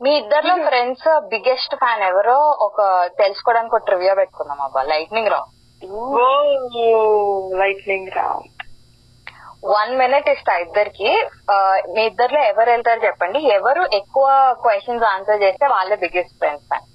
మీ ఇద్దరు friends biggest fan ఎవరో ఒక తెలుసుకోవడానికి ఒక ట్రివియా పెట్టుకుందాం అబ్బా. లైట్నింగ్ రా లైట్నింగ్ రౌండ్ వన్ మినిట్ ఇస్తా ఇద్దరికి. మీ ఇద్దర్లో ఎవరు వెళ్తారు చెప్పండి. ఎవరు ఎక్కువ క్వశ్చన్స్ ఆన్సర్ చేస్తే వాళ్ళే biggest Friends fan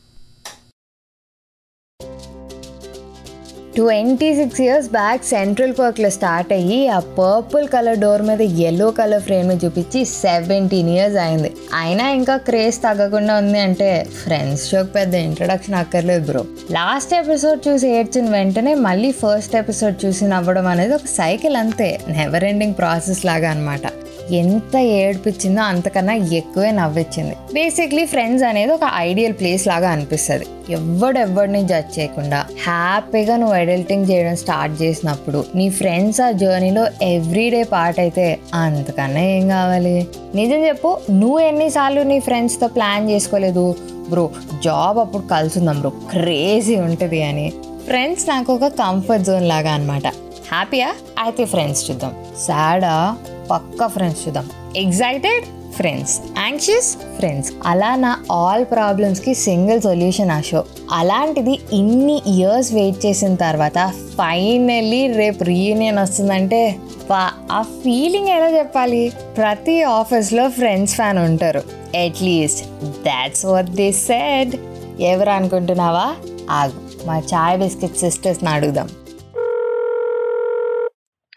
twenty six years back central పార్క్లో స్టార్ట్ అయ్యి ఆ పర్పుల్ కలర్ డోర్ మీద ఎల్లో కలర్ ఫ్రేమ్ చూపించి సెవెంటీన్ ఇయర్స్ అయింది. అయినా ఇంకా క్రేజ్ తగ్గకుండా ఉంది అంటే ఫ్రెండ్స్ షోకి పెద్ద ఇంట్రడక్షన్ అక్కర్లేదు బ్రో లాస్ట్ ఎపిసోడ్ చూసి ఏడ్చిన వెంటనే మళ్ళీ ఫస్ట్ ఎపిసోడ్ చూసి నవ్వడం అనేది ఒక సైకిల్ అంతే. నెవర్ ఎండింగ్ ప్రాసెస్ లాగా అనమాట ఎంత ఏడ్పించిందో అంతకన్నా ఎక్కువే నవ్వించింది బేసిక్లీ ఫ్రెండ్స్ అనేది ఒక ఐడియల్ ప్లేస్ లాగా అనిపిస్తుంది. ఎవడెవడిని జడ్జ్ చేయకుండా హ్యాపీగా నువ్వు అడల్టింగ్ చేయడం స్టార్ట్ చేసినప్పుడు నీ ఫ్రెండ్స్ ఆ జర్నీలో ఎవ్రీడే పార్ట్ అయితే అంతకన్నా ఏం కావాలి? నిజం చెప్పు నువ్వు ఎన్నిసార్లు నీ ఫ్రెండ్స్తో ప్లాన్ చేసుకోలేదు? బ్రో జాబ్ అప్పుడు కలుసుందాం బ్రో క్రేజీ ఉంటుంది అని. ఫ్రెండ్స్ నాకు ఒక కంఫర్ట్ జోన్ లాగా అనమాట హ్యాపీయా అయితే ఫ్రెండ్స్ చూద్దాం. సాడా పక్కా ఫ్రెండ్స్ చూద్దాం. ఎగ్జైటెడ్ ఫ్రెండ్స్ యాంగ్షియస్ ఫ్రెండ్స్ అలా నా ఆల్ ప్రాబ్లమ్స్కి సింగిల్ సొల్యూషన్ ఆ షో అలాంటిది ఇన్ని ఇయర్స్ వెయిట్ చేసిన తర్వాత ఫైనల్లీ రేపు రీయూనియన్ వస్తుందంటే వా ఆ ఫీలింగ్ ఎలా చెప్పాలి? ప్రతి ఆఫీస్లో ఫ్రెండ్స్ ఫ్యాన్ ఉంటారు. At least that's what they said ఎవరు అనుకుంటున్నావా? ఆగు మా చాయ్ బిస్కెట్ సిస్టర్స్ని అడుగుదాం.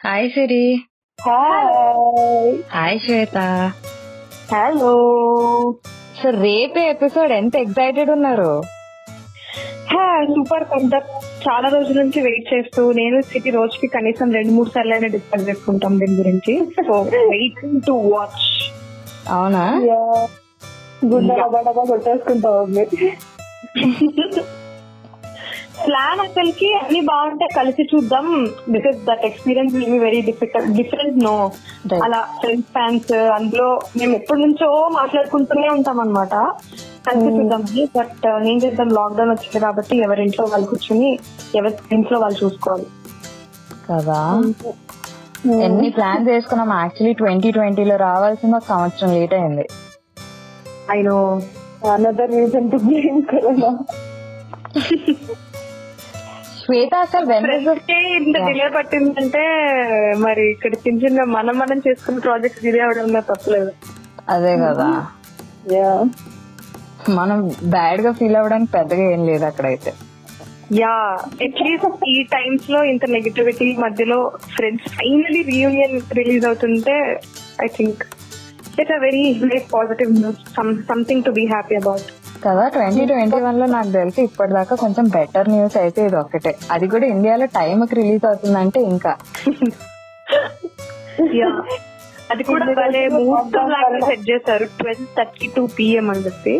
Hi Siri hi hi Shweta hello so రేపే ఎపిసోడ్ ఎంత ఎక్సైటెడ్ ఉన్నారు? సూపర్ కంటెంట్ చాలా రోజుల నుంచి వెయిట్ చేస్తూ నేను సిటీ రోజుకి కనీసం రెండు మూడు సార్లు అయినా డిస్కస్ చేసుకుంటాం దీని గురించి. సో వెయిటింగ్ టు వాచ్ అవునా? గుండె కొట్టేసుకుంటాం ప్లాన్ అసలుకి అన్ని బాగుంటాయి కలిసి చూద్దాం. Because that experience will be very difficult different no. అలా ఫ్రెండ్స్ ఫ్యాన్స్ అందులో మేము ఎప్పటి నుంచో మాట్లాడుకుంటూనే ఉంటాం అనమాట కలిసి చూద్దాం. బట్ ఏం చేద్దాం లాక్డౌన్ వచ్చింది కాబట్టి ఎవరి ఇంట్లో వాళ్ళు కూర్చుని ఎవరి ఇంట్లో వాళ్ళు చూసుకోవాలి. కదా? ఎన్ని ప్లాన్ చేసుకున్నాం యాక్చువల్లీ ట్వంటీ ట్వంటీలో రావాల్సిన ఒక సంవత్సరం లేట్ అయింది. I know another reason to blame corona Shweta అసలు ఇంత డిలే పట్టిందంటే మరి ఇక్కడ చిన్న చిన్న మనం మనం చేసుకున్న ప్రాజెక్ట్స్ డిలే అవడంలో తప్పలేదు. అదే కదా. మనం బ్యాడ్గా ఫీల్ అవ్వడానికి పెద్దగా ఏం లేదు అక్కడైతే. యా అట్లీస్ట్ ఈ టైమ్స్లో ఇంత నెగటివిటీ మధ్యలో ఫ్రెండ్స్ ఫైనలీ రీయూనియన్ రిలీజ్ అవుతుంటే I think it's a very very positive news something to be happy about కదా? ట్వంటీ ట్వంటీ వన్లో నాకు తెలిసి ఇప్పటిదాకా కొంచెం బెటర్ న్యూస్ అయితే ఇది ఒకటే అది కూడా ఇండియాలో టైం కి రిలీజ్ అవుతుందంటే ఇంకా. అది కూడా సెట్ చేశారు. ట్వెల్వ్ థర్టీ టూ పిఎం అని చెప్పి.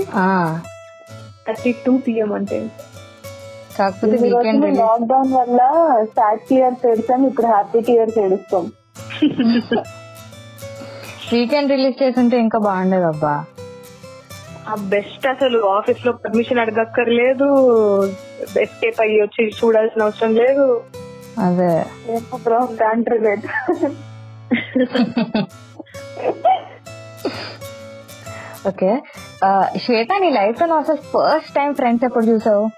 థర్టీ టూ పిఎం అంటే. కాకపోతే వీకెండ్ రిలీజ్ లాక్డౌన్ వల్ల సాడ్ టీయర్స్ ఏడుస్తాం ఇప్పుడు హ్యాపీ టీయర్స్ ఏడుస్తాం వీకెండ్ రిలీజ్ చేస్తుంటే ఇంకా బాగుండేది అబ్బా ఆ బెస్ట్ అసలు ఆఫీస్లో పర్మిషన్ అడగక్కర్లేదు. ఎస్కేప్ అయ్యి వచ్చి చూడాల్సిన అవసరం లేదు. అదే. Bro okay. శ్వేత నీ లైఫ్లో అసలు ఫస్ట్ టైం ఫ్రెండ్స్ ఎప్పుడు చూసావు?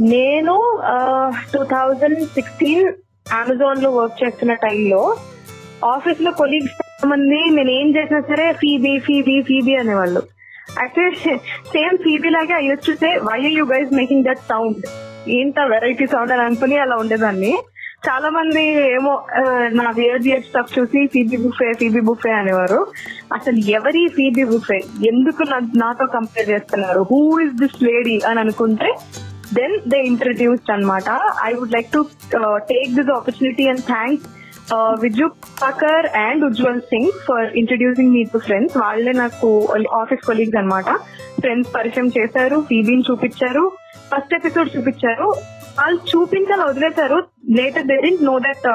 నేను టూ థౌజండ్ సిక్స్టీన్ అమెజాన్లో వర్క్ చేస్తున్న టైంలో ఆఫీస్లో కొలీగ్స్ మంది నేను ఏం చేసినా సరే ఫీబీ ఫీబీ ఫీబీ అనేవాళ్ళు. అయితే సేమ్ సీబీ లాగే I use why you guys making that sound ఇంత వెరైటీ సౌండ్ అని అనుకుని అలా ఉండేదాన్ని. చాలా మంది ఏమో నా వియర్ స్టఫ్ చూసి ఫీబీ బుఫే ఫీబీ బుఫే అనేవారు. అసలు ఎవరి ఫీబీ బుఫే ఎందుకు నా- నాతో కంపేర్ చేస్తున్నారు? హూ ఇస్ దిస్ లేడీ అని అనుకుంటే దెన్ దే ఇంట్రడ్యూస్డ్ అనమాట I would like to take this opportunity and thanks thank Viju Pakar and Ujjwal Singh for introducing me to Friends వాళ్ళే నాకు ఆఫీస్ కొలీగ్స్ అన్నమాట. ఫ్రెండ్స్ పరిచయం చేశారు ఫీబీని చూపించారు ఫస్ట్ ఎపిసోడ్ చూపించారు. వాళ్ళు చూపించాలి వదిలేశారు. Later they didn't know that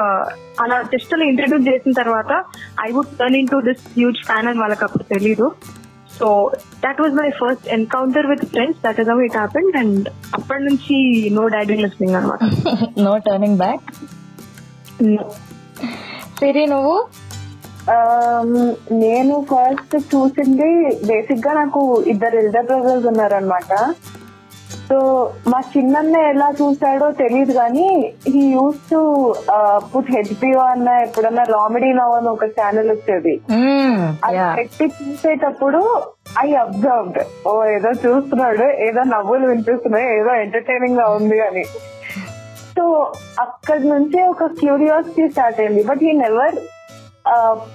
అలా జస్ట్ అలా ఇంట్రడ్యూస్ చేసిన తర్వాత I would turn into this huge fan అని వాళ్ళకి అప్పుడు తెలీదు. So that was my first encounter with Friends that is how it happened and అప్పటి నుంచి నో డాడీ లిస్నింగ్ అనమాట నో టర్నింగ్ బ్యాక్ సిరి నువ్వు? నేను ఫస్ట్ చూసింది బేసిక్గా నాకు ఇద్దరు ఎల్డర్ బ్రదర్స్ ఉన్నారనమాట సో మా చిన్నన్న ఎలా చూసాడో తెలియదు కానీ he use to put HBO అన్న ఎప్పుడన్నా రామెడీ నవ్ అని ఒక ఛానల్ వచ్చేది. అది పెట్టి చూసేటప్పుడు ఐ అబ్జర్వ్డ్ ఓ ఏదో చూస్తున్నాడు ఏదో నవ్వులు వినిపిస్తున్నాయి ఏదో ఎంటర్టైనింగ్గా ఉంది అని. సో అక్కడి నుంచే ఒక క్యూరియాసిటీ స్టార్ట్ అయింది but he never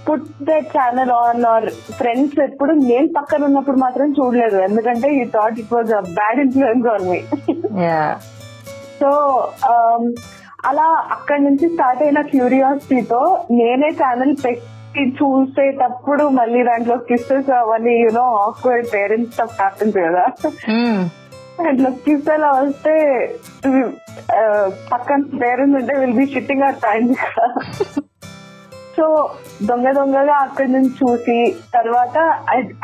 put the channel on or Friends ఎప్పుడు నేను పక్కన ఉన్నప్పుడు మాత్రం చూడలేదు ఎందుకంటే he thought it was bad influence on me so అలా అక్కడి నుంచి స్టార్ట్ అయిన క్యూరియాసిటీతో నేనే ఛానల్ పెట్టి చూసేటప్పుడు మళ్ళీ దాంట్లో కిస్సెస్ అవన్నీ you know awkward parents stuff happens కదా. అట్లా కిస్ అలా వస్తే ఆ, పక్కన పేరెంట్స్ ఉంటే will be shitting our time so దొంగ దొంగగా అక్కడి నుంచి చూసి తర్వాత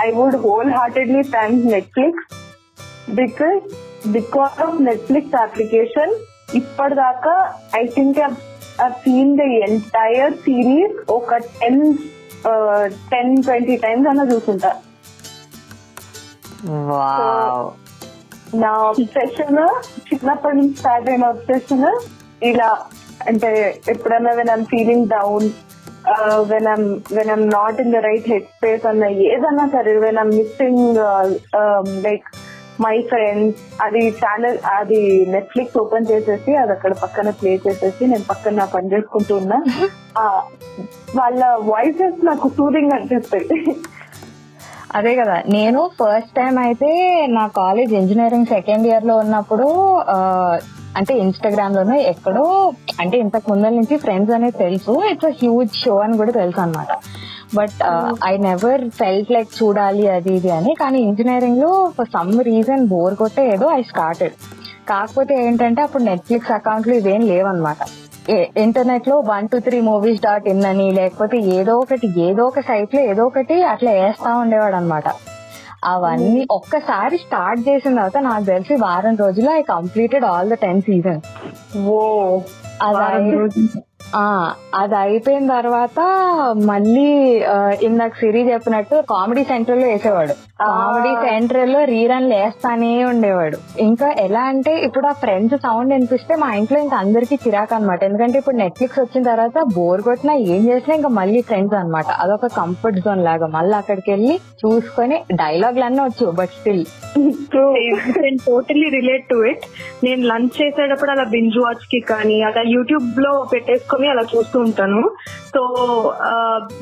I would wholeheartedly thank Netflix because because of Netflix application ఇప్పటిదాకా I think seen the entire series ఒక టెన్ టెన్ ట్వంటీ టైమ్స్ అన్న చూసుంటా. వావ్ నా అబ్సెషన్ చిన్నప్పటి నుంచి స్టార్ట్ అయిన అబ్సెషన్ ఇలా అంటే ఎప్పుడైనా when I'm feeling down when I'm when I'm not in the right head space అన్న ఏదన్నా సరే when I'm missing like my Friends అది ఛానల్ అది నెట్ఫ్లిక్స్ ఓపెన్ చేసేసి అది అక్కడ పక్కన ప్లే చేసేసి నేను పక్కన నా పని చేసుకుంటూ ఉన్నా వాళ్ళ వాయిసెస్ నాకు సూదింగ్ అనిపిస్తాయి. అదే కదా. నేను ఫస్ట్ టైం అయితే నా కాలేజ్ ఇంజనీరింగ్ సెకండ్ ఇయర్లో ఉన్నప్పుడు అంటే ఇన్స్టాగ్రామ్ లోనో ఎక్కడో అంటే ఇంతకు ముందర నుంచి ఫ్రెండ్స్ అనేది తెలుసు. ఇట్స్ హ్యూజ్ షో అని కూడా తెలుసు అనమాట but I never felt like చూడాలి అది ఇది అని. కానీ ఇంజనీరింగ్లో ఫర్ సమ్ రీజన్ బోర్ కొట్టే ఏదో ఐ స్టార్టెడ్ కాకపోతే ఏంటంటే అప్పుడు నెట్ఫ్లిక్స్ అకౌంట్లు ఇవేం లేవన్నమాట. ఇంటర్నెట్లో one two three movies dot in అని లేకపోతే ఏదో ఒకటి ఏదో ఒక సైట్లో ఏదో ఒకటి అట్లా వేస్తా ఉండేవాడు అనమాట అవన్నీ ఒక్కసారి స్టార్ట్ చేసిన తర్వాత నాకు తెలిసి వారం రోజులు I completed all the ten seasons. ఓ ఆ అది అయిపోయిన తర్వాత మళ్ళీ ఇందాక సిరి చెప్పినట్టు కామెడీ సెంటర్లో వేసేవాడు కామెడీ సెంటర్లో రీరన్లు వేస్తానే ఉండేవాడు. ఇంకా ఎలా అంటే ఇప్పుడు ఆ ఫ్రెండ్స్ సౌండ్ వినిపిస్తే మా ఇంట్లో ఇంకా అందరికి చిరాకు అనమాట ఎందుకంటే ఇప్పుడు నెట్ఫ్లిక్స్ వచ్చిన తర్వాత బోర్ కొట్టినా ఏం చేసినా ఇంకా మళ్ళీ ఫ్రెండ్స్ అన్నమాట. అదొక కంఫర్ట్ జోన్ లాగా. మళ్ళీ అక్కడికి వెళ్ళి చూసుకొని డైలాగ్లు అన్నీ వచ్చు but still totally relate to it నేను లంచ్ చేసేటప్పుడు అలా బింజ్ వాచ్కి కానీ అలా యూట్యూబ్లో పెట్టేసుకొని అలా చూస్తూ ఉంటాను. సో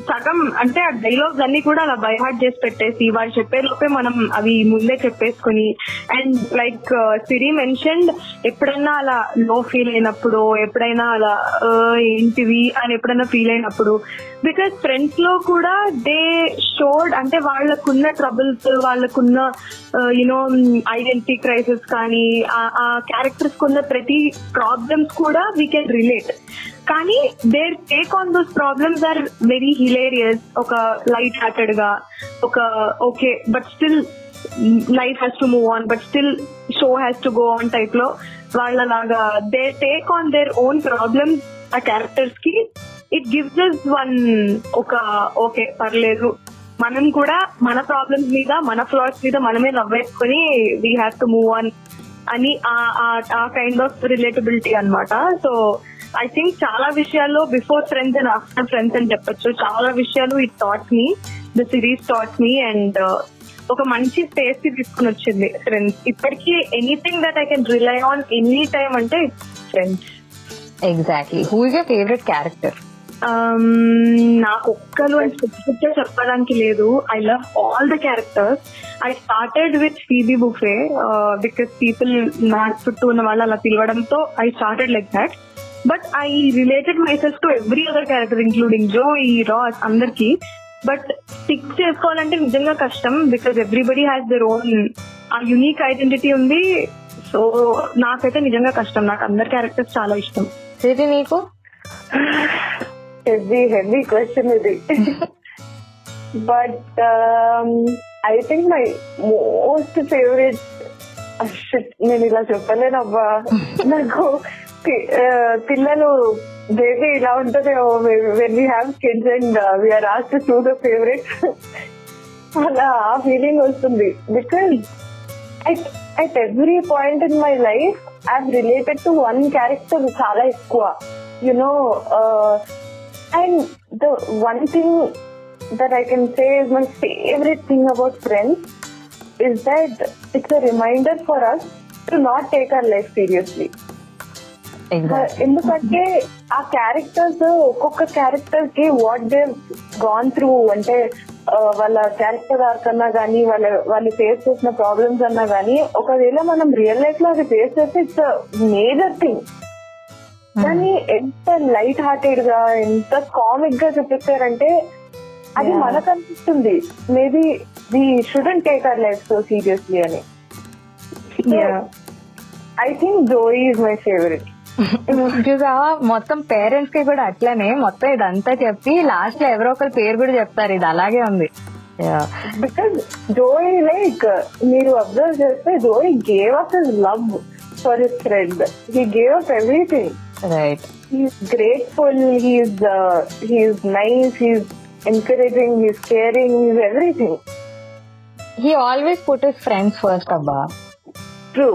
సగం అంటే ఆ డైలాగ్స్ అన్ని కూడా అలా బై హార్ట్ చేసి పెట్టేసి వాళ్ళు చెప్పే లోపే మనం అవి ముందే చెప్పేసుకొని అండ్ లైక్ సిరి మెన్షన్డ్ ఎప్పుడైనా అలా లో ఫీల్ అయినప్పుడు ఎప్పుడైనా అలా ఏంటివి? అని ఎప్పుడైనా ఫీల్ అయినప్పుడు బికాస్ ఫ్రెండ్స్లో కూడా దే షోడ్ అంటే వాళ్ళకున్న ట్రబుల్స్ వాళ్ళకున్న యునో ఐడెంటిటీ క్రైసిస్ కానీ ఆ- ఆ క్యారెక్టర్స్ కున్న ప్రతి ప్రాబ్లమ్స్ కూడా వీ కెన్ రిలేట్ కానీ their take on those problems are very hilarious ఒక లైట్ హార్టెడ్గా ఒక okay but still life has to move on but still show has to go on టైప్లో వాళ్ళలాగా they take on their own problems ఆ క్యారెక్టర్స్కి it gives us one ఒక okay పర్లేదు. మనం కూడా మన ప్రాబ్లమ్స్ మీద మన ఫ్లాట్స్ మీద మనమే నవ్వేసుకొని we have to move on అని ఆ- కైండ్ ఆఫ్ రిలేటబిలిటీ అన్నమాట. సో ఐ థింక్ చాలా విషయాల్లో before Friends and after Friends అని చెప్పొచ్చు. చాలా విషయాలు it thought me the series thought me and ఒక మంచి స్పేస్కి తీసుకుని వచ్చింది ఫ్రెండ్స్ ఇప్పటికీ anything that I can rely on any time అంటే Friends exactly who is your favourite character Um, నాకు ఒక్కరు అని స్పెసిఫిక్గా చెప్పడానికి లేదు. I love all the characters I started with Phoebe Buffay because people నా చుట్టూ ఉన్న వాళ్ళు అలా పిలవడంతో I started like that but I related my self to every other character including Joey ఈ రాస్ అందరికి. బట్ స్టిక్ చేసుకోవాలంటే నిజంగా కష్టం because everybody has their own uh unique identity ఉంది. సో నాకైతే నిజంగా కష్టం. నాకు అందరి క్యారెక్టర్స్ చాలా ఇష్టం. సిరి నీకు? హెవీ హెవీ క్వశ్చన్ ఇది. But I think my most favourite నేను ఇలా చెప్పలేనబ్బా నాకు పిల్లలు బేబీ ఇలా ఉంటది. When we have kids and we are asked to the favourite అలా ఆ ఫీలింగ్ వస్తుంది. Because at every point in my life I related to one character చాలా ఎక్కువ. You know and the one thing that I can say is my favourite thing about Friends is that it's a reminder for us to not take our life seriously ఎందుకంటే ఆ characters ఒక్కొక్క క్యారెక్టర్కి what they gone through అంటే వాళ్ళ character arc అన్నా గానీ వాళ్ళ వాళ్ళు ఫేస్ చేసిన ప్రాబ్లమ్స్ అన్నా గానీ ఒకవేళ మనం రియల్ లైఫ్లో అది ఫేస్ చేస్తే ఇట్స్ మేజర్ థింగ్ కానీ ఎంత లైట్ హార్టెడ్గా ఎంత కామిక్గా చూపించారంటే అది మనకు అనిపిస్తుంది maybe we shouldn't take our life so seriously అని. I think Joey is my favourite చూసా మొత్తం పేరెంట్స్కి కూడా అట్లనే మొత్తం ఇదంతా చెప్పి లాస్ట్లో ఎవరో ఒకరి పేరు కూడా చెప్తారు. ఇది అలాగే ఉంది. బికాస్ జోయి లైక్ మీరు అబ్జర్వ్ చేస్తే Joey gave us his love for his friend he gave us everything right he's grateful he's he's nice he's encouraging he's caring he's everything he always put his friends first అబ్బా. True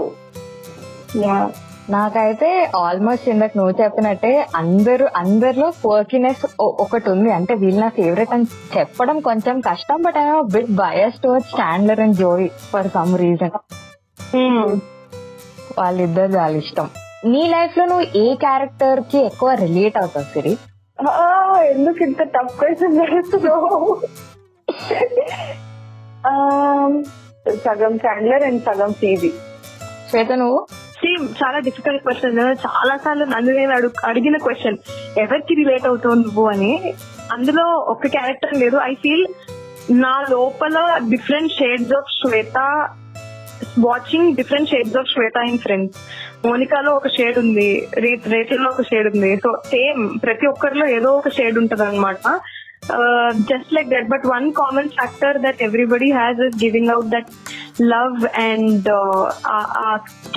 నాకైతే almost ఇందాక నువ్వు చెప్పినట్టే అందరూ అందరిలో క్వర్కినెస్ ఒకటి ఉంది. అంటే వీళ్ళు నా ఫేవరెట్ అని చెప్పడం కొంచెం కష్టం but I bit bias to Chandler and Joey for some reason వాళ్ళిద్దరు చాలా ఇష్టం. నీ లైఫ్లో నువ్వు ఏ క్యారెక్టర్కి ఎక్కువ రిలేట్ అవుతావు సిరి? ఎందుకు ఇంత టఫ్ క్వశ్చన్ సగం చాండ్లర్ అండ్ సగం సీబీ శ్వేత నువ్వు? సేమ్ చాలా డిఫికల్ట్ క్వశ్చన్ చాలా సార్లు నన్ను నేను అడుగు అడిగిన క్వశ్చన్ ఎవరికి రిలేట్ అవుతావు నువ్వు అని. అందులో ఒక క్యారెక్టర్ లేదు. ఐ ఫీల్ నా లోపల different shades of Shweta watching different shades of Shweta in Friends మోనికాలో ఒక షేడ్ ఉంది. రేటిల్లో ఒక షేడ్ ఉంది. సో సేమ్ ప్రతి ఒక్కరిలో ఏదో ఒక షేడ్ ఉంటది అనమాట just like that but one common factor that everybody has is giving out that love and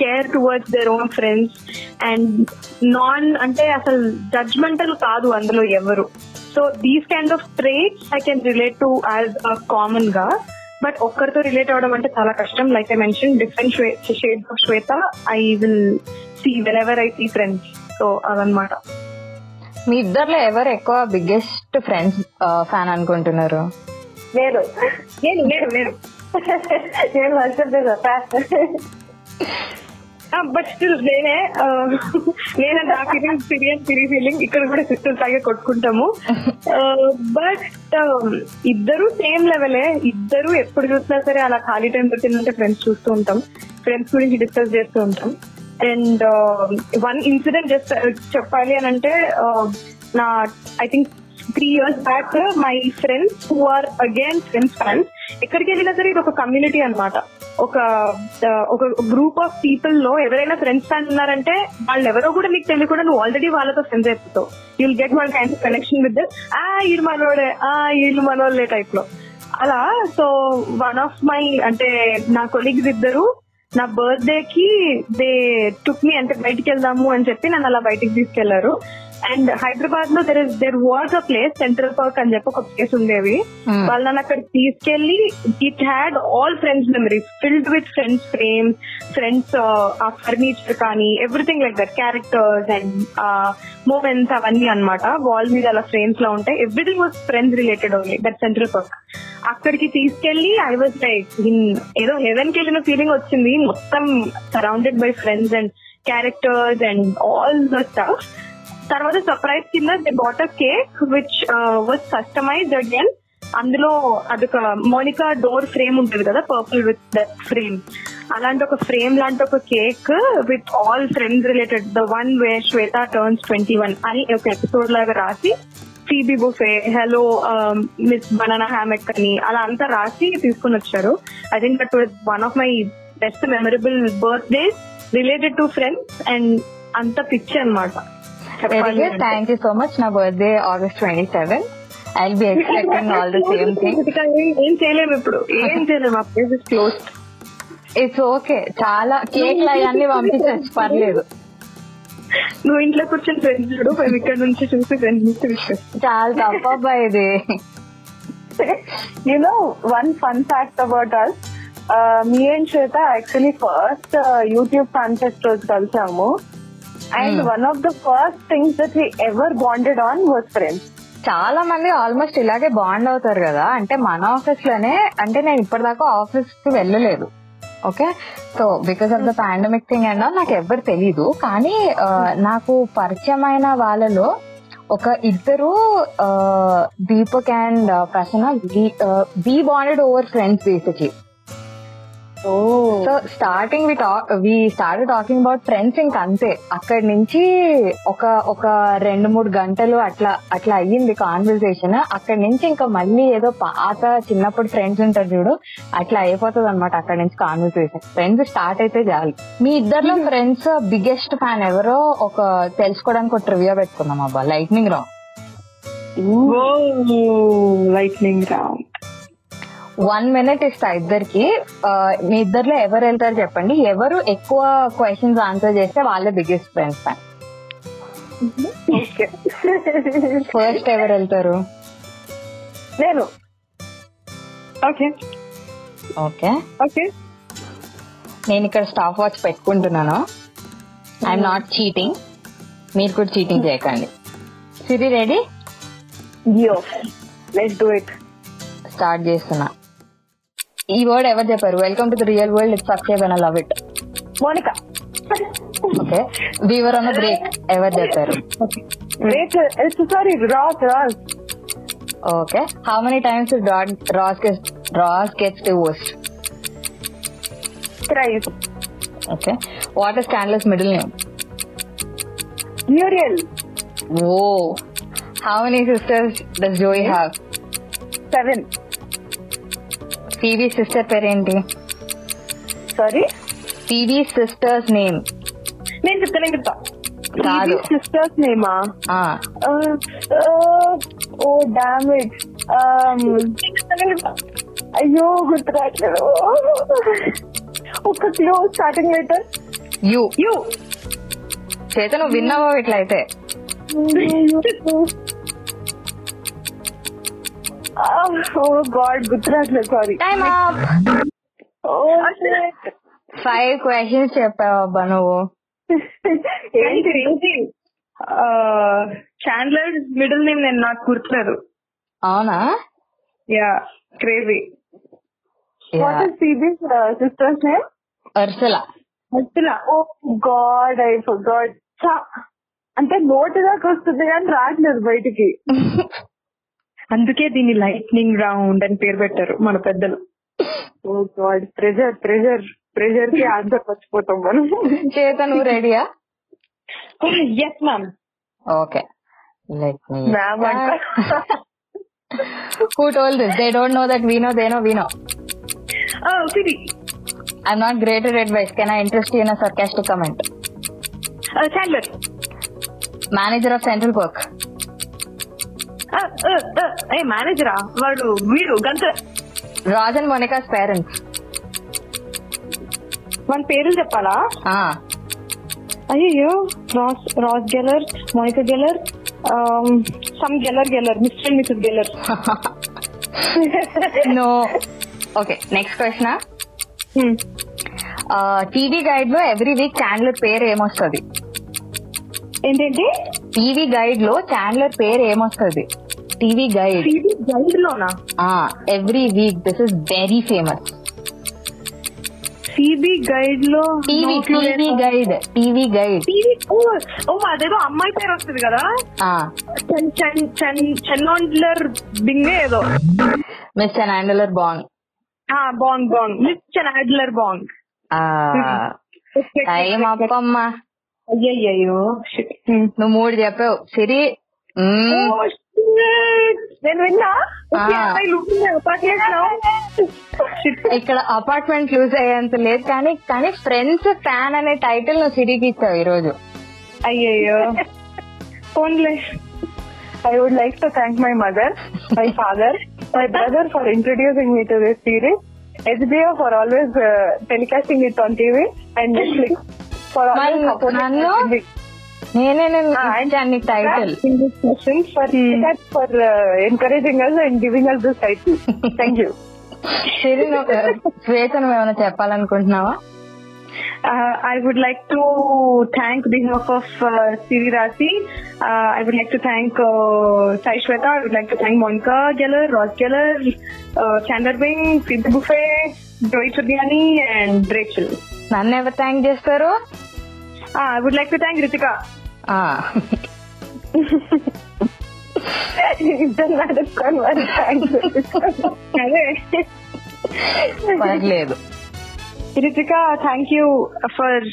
care towards their own friends and non అంటే అసలు జడ్జ్మెంటల్ కాదు అందులో ఎవరు. So these kind of traits I can relate to as కామన్గా but ఒక్కరితో relate అవడం అంటే చాలా కష్టం. Like I mention different shades of Shweta I will see whenever I see Friends so అదనమాట మీ ఇద్దర్లో ఎవరు ఎక్కువ బిగ్గెస్ట్ ఫ్రెండ్స్ ఫ్యాన్ అనుకుంటున్నారు? నేను. నేను నేను నేను. నేను వర్షం బట్ స్టిల్ నేనే ఆ, నేనే నా ఫీలింగ్ సిరియన్ సిరీ ఫీలింగ్ ఇక్కడ కూడా సిస్టర్స్ లాగే కొట్టుకుంటాము. బట్ ఇద్దరు సేమ్ లెవెలే ఇద్దరు ఎప్పుడు చూసినా సరే అలా ఖాళీ టైం పెట్టిందంటే ఫ్రెండ్స్ చూస్తూ ఉంటాం. ఫ్రెండ్స్ గురించి డిస్కస్ చేస్తూ ఉంటాం. అండ్ వన్ ఇన్సిడెంట్ జస్ట్ చెప్పాలి అని అంటే uh, నా I think three years back my friends who are again Friends Friends ఎక్కడికి వెళ్ళినా సరే ఇది ఒక కమ్యూనిటీ అన్నమాట. ఒక uh, ఒక గ్రూప్ ఆఫ్ పీపుల్లో ఎవరైనా ఫ్రెండ్స్ ఫ్యాన్ ఉన్నారంటే వాళ్ళు ఎవరో కూడా నీకు తెలియకుండా నువ్వు ఆల్రెడీ వాళ్ళతో ఫ్రెండ్స్ అయిపోతావు. You'll get one kind of connection with ఆ వీళ్ళు మనోడే ఆ వీళ్ళు మనోళ్ళే టైప్లో. అలా సో వన్ ఆఫ్ మై అంటే నా కొలీగ్స్ ఇద్దరు నా బర్త్డే కి దే టుక్ మీ అంటే బయటికి వెళ్దాము అని చెప్పి నన్ను అలా బయటికి తీసుకెళ్ళారు. అండ్ హైదరాబాద్లో there is there was a place Central Park అని చెప్పి ఒక ప్లేస్ ఉండేవి. Hmm. వాళ్ళు నన్ను అక్కడ తీసుకెళ్ళి it had all Friends memories filled with Friends frames Friends ఆ ఫర్నిచర్ కానీ everything like that characters and moments అవన్నీ అన్నమాట. వాల్ మీద అలా ఫ్రేమ్స్లో ఉంటాయి everything was Friends related only that Central Park అక్కడికి తీసుకెళ్ళి ఐ వాజ్ లైక్ ఏదో హెవెన్కి వెళ్ళిన ఫీలింగ్ వచ్చింది. మొత్తం surrounded by Friends and characters and all the stuff తర్వాత సర్ప్రైజ్ కింద they bought cake which was customised again అందులో అదొక మోనికా డోర్ ఫ్రేమ్ ఉంటుంది కదా పర్పుల్ విత్ దట్ ఫ్రేమ్ అలాంటి ఒక ఫ్రేమ్ లాంటి ఒక cake with all Friends related the one where Shweta turns twenty one అని ఒక ఎపిసోడ్ లాగా రాసి Phoebe Buffay hello miss banana hammock అని అలా అంతా రాసి తీసుకుని వచ్చారు. I think that was one of my best memorable birthdays related to Friends and అంత పిచ్చి అనమాట very good thank you so much నా birthday August twenty seven I be expecting all the same thing ఏం చేయలేము ఇప్పుడు ఏం చేయలేము close it's okay చాలా కేక్లు అవన్నీ పంపించచ్చు పర్లేదు నువ్వు ఇంట్లో కూర్చొని ఫ్రెండ్స్ చూడు మేము ఇక్కడ నుంచి చూసి ఫ్రెండ్స్ నుంచి చాలా తప్ప అబ్బాయి ఇది fun fact about us uh, me and Shweta actually first uh, YouTube fan fest రోజు కలిసాము and one of the first things that we ever bonded on was friends. చాలా మంది ఆల్మోస్ట్ ఇలాగే బాండ్ అవుతారు కదా. అంటే మన ఆఫీస్లోనే అంటే నేను ఇప్పటిదాకా ఆఫీస్కి వెళ్ళలేదు okay so because of the pandemic thing and నాకు ఎవరు తెలీదు. కానీ నాకు పరిచయమైన వాళ్ళలో ఒక ఇద్దరు Deepak and Prasanna be bonded over Friends basically so starting we talk we start talking about Friends ఇంక అంతే అక్కడి నుంచి ఒక ఒక రెండు మూడు గంటలు అట్లా అట్లా అయ్యింది కాన్వర్సేషన్ అక్కడి నుంచి ఇంకా మళ్ళీ ఏదో పాత చిన్నప్పుడు ఫ్రెండ్స్ ఉంటారు చూడు అట్లా అయిపోతుంది అనమాట అక్కడి నుంచి కాన్వర్సేషన్ ఫ్రెండ్స్ స్టార్ట్ అయితే చాలు. మీ ఇద్దరిలో ఫ్రెండ్స్ బిగ్గెస్ట్ ఫ్యాన్ ఎవరో ఒక తెలుసుకోవడానికి ఒక ట్రివియా పెట్టుకున్నాం అబ్బా. లైట్నింగ్ రా లైట్నింగ్ రౌండ్ వన్ మినిట్ ఇస్తా ఇద్దరికి. మీ ఇద్దరిలో ఎవరు వెళ్తారు చెప్పండి. ఎవరు ఎక్కువ క్వశ్చన్స్ ఆన్సర్ చేస్తే వాళ్ళే బిగ్గెస్ట్ ఫ్రెండ్స్ ఫస్ట్ ఎవరు వెళ్తారు? నేను. ఓకే ఓకే ఓకే నేను ఇక్కడ స్టాప్ వాచ్ పెట్టుకుంటున్నాను. ఐఎమ్ నాట్ చీటింగ్ మీరు కూడా చీటింగ్ చేయకండి. Siri ready? Let's do it. Start చేస్తున్నా. ఈ వర్డ్ ఎవరు చెప్పారు welcome to the real world it's subscribe and love it monica. Okay we were on break ఎవరు చెప్పారు wait it's sorry ross ross. Okay how many times Ross gets Ross gets divorced thrice. Okay what is Chandler's middle name muriel. Oh how many sisters does Joey have seven. TV sister పేరేంటి sorry? TV sister's name నేను చెప్తా నేను చెప్తా. కాదు. Sisters నేమా ఆ, oh damn it అయ్యో గుర్తురాట్లేదు ఒక clue starting letter U. U. చేత నువ్వు విన్నావా ఇట్లయితే? ఓ గాడ్ గుర్తురాట్లేదు సారీ. అప్ ఫైవ్ క్వశ్చన్స్ చెప్పావు అబ్బా నువ్వు? ఏంటి? చాండ్లర్ మిడిల్ నేమ్ నేను నాకు గుర్తులేదు. అవునా? Yeah crazy what is Phoebe's sister's name Ursula అసలు ఓ గాడ్ ఐ గాడ్ అంటే నోటి దాకా వస్తుంది కానీ రావట్లేదు బయటికి. అందుకే దీన్ని లైట్నింగ్ రౌండ్ అని పేరు పెట్టారు మన పెద్దలు. ఓ గాడ్ ప్రెజర్ ప్రెజర్ ప్రెజర్కి ఆన్సర్ మర్చిపోతాం మనం. చేత నువ్వు రెడీయా yes ma'am okay let me ma'am అంట. Who told this they don't know that we know they know we know Siri I'm not great at advice can I interest in a sarcastic comment manager of Central Perk ఏ మేనేజరా వాడు వీడు గంత. Raj and Monica's parents మన పేర్లు చెప్పాలా? అయ్యో Ross Ross Geller Monica Geller some Geller Geller Mister and Mrs Geller. No. Okay next question TV గైడ్లో every week Chandler పేరు ఏమొస్తుంది ఏంటంటి? టీవీ గైడ్లో చాండ్లర్ పేరు ఏమొస్తుంది? టీవీ గైడ్ టీవీ గైడ్ లోనా? Every week this is very famous CB గైడ్లో TV TV guide TV guide TV oh oh అదేదో అమ్మాయి పేరు వస్తుంది కదా? చెన్ చెన్ చెన్ చెన్నాండ్లర్ బింగే ఏదో. మిస్టర్ హ్యాండలర్ బాంగ్ బాంగ్ బాంగ్ మిస్ చెనాడ్లర్ బాంగ్ టైం అప్పమ్మా అయ్యయ్యో నువ్వు మూడు చెప్పావు సిరి. నేను విన్నా. ఇక్కడ అపార్ట్మెంట్ లూజ్ అయ్యేంత లేదు కానీ కానీ ఫ్రెండ్స్ ఫ్యాన్ అనే టైటిల్ నువ్వు సిరికి ఇచ్చావు ఈ రోజు అయ్యయ్యో ఫోన్లే I would like to thank my mother, my father, my brother for introducing me to this series, HBO for always uh, telecasting it on TV, and Me. నేనే ఇచ్చాను title uh, encouraging us and giving us this title. Thank you. Siri నువ్వు- శ్వేత నువ్వు ఏమైనా చెప్పాలనుకుంటున్నావా Uh, I would like to thank behalf of uh, Siri Rasi. Uh, I would like to thank uh, Sai Shweta. I would like to thank Monica Geller, Ross Geller, uh, Chandler Bing, Pizza Buffet, Joy Chudiani, and Rachel. నన్ను ఎవరు thank చేస్తారు ఇద్దరు నడుచుకొని మరి thanks అదే. పర్లేదు. Ritika thank you for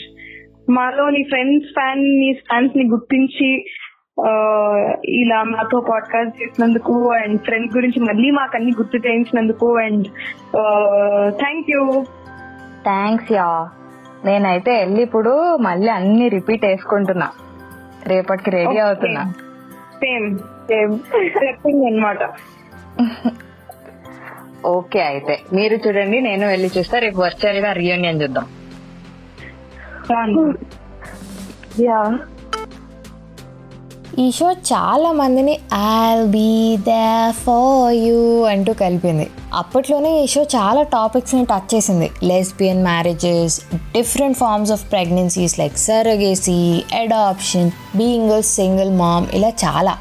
మాలో నీ ఫ్రెండ్స్ ఫ్యాన్ నీ ఫ్యాన్స్ని గుర్తించి ఇలా మాతో పాడ్కాస్ట్ చేసినందుకు అండ్ ఫ్రెండ్స్ గురించి మళ్ళీ మాకు అన్ని గుర్తు చేయించినందుకు and thank you thanks yeah నేనైతే వెళ్ళి ఇప్పుడు మళ్ళీ అన్ని రిపీట్ వేసుకుంటున్నా. రేపటికి రెడీ అవుతున్నా. సేమ్ సేమ్ అనమాట ఓకే అయితే. మీరు చూడండి నేను వెళ్ళి చూస్తా. రేపు వర్చువల్గా రియూనియన్ చూద్దాం. యా ఈ షో చాలా మందిని I'll be there for you అంటూ కలిపింది. అప్పట్లోనే ఈ షో చాలా టాపిక్స్ని టచ్ చేసింది. Lesbian marriages different forms of pregnancies like surrogacy adoption being single mom ఇలా చాలా.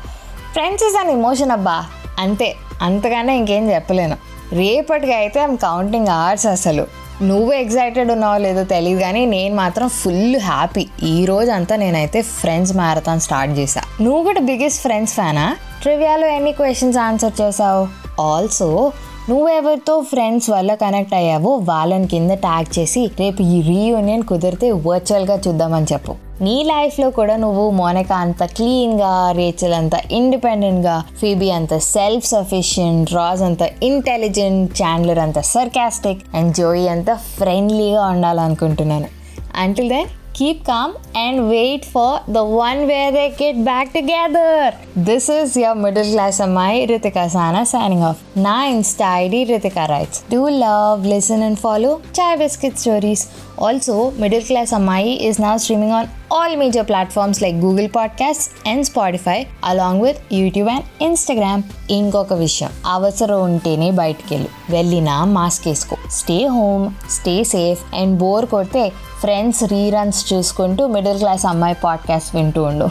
ఫ్రెండ్స్ ఇస్ అన్ ఎమోషన్ అబ్బా. అంతే. అంతగానే ఇంకేం చెప్పలేను. రేపటికి అయితే ఐమ్ కౌంటింగ్ అవర్స్ అసలు. నువ్వు ఎగ్జైటెడ్ ఉన్నావో లేదో తెలియదు కానీ నేను మాత్రం ఫుల్ హ్యాపీ ఈ రోజు అంతా నేనైతే ఫ్రెండ్స్ మ్యారథాన్ స్టార్ట్ చేశా. నువ్వు కూడా బిగ్గెస్ట్ ఫ్రెండ్స్ ఫ్యానా ట్రివియాలో ఎన్ని క్వశ్చన్స్ ఆన్సర్ చేసావు ఆల్సో నువ్వెవరితో ఫ్రెండ్స్ వల్ల కనెక్ట్ అయ్యావో వాళ్ళని కింద ట్యాగ్ చేసి రేపు ఈ రీయూనియన్ కుదిరితే వర్చువల్గా చూద్దామని చెప్పు. నీ లైఫ్లో కూడా నువ్వు మోనిక అంత క్లీన్గా రేచల్ అంత ఇండిపెండెంట్గా ఫీబీ అంత సెల్ఫ్ సఫిషియెంట్ రాజ్ అంత ఇంటెలిజెంట్ చాండ్లర్ అంత సర్కాస్టిక్ అండ్ జోయి అంత ఫ్రెండ్లీగా ఉండాలనుకుంటున్నాను. Until then keep calm and wait for the one where they get back together this is your middle class అమ్మాయి రితికా సానా సైనింగ్ ఆఫ్ నా Insta ID Ritika writes do love listen and follow chai biscuit stories Also, Middle Class Amai is now streaming on all major platforms like Google Podcasts and Spotify along with YouTube and Instagram. ఇంకొక విషయం అవసరం ఉంటేనే బయటికి వెళ్ళు వెళ్ళినా mask వేసుకో stay home stay safe and bore కొడితే friends reruns చూసుకుంటూ మిడిల్ క్లాస్ అమ్మాయి పాడ్కాస్ట్ వింటూ ఉండు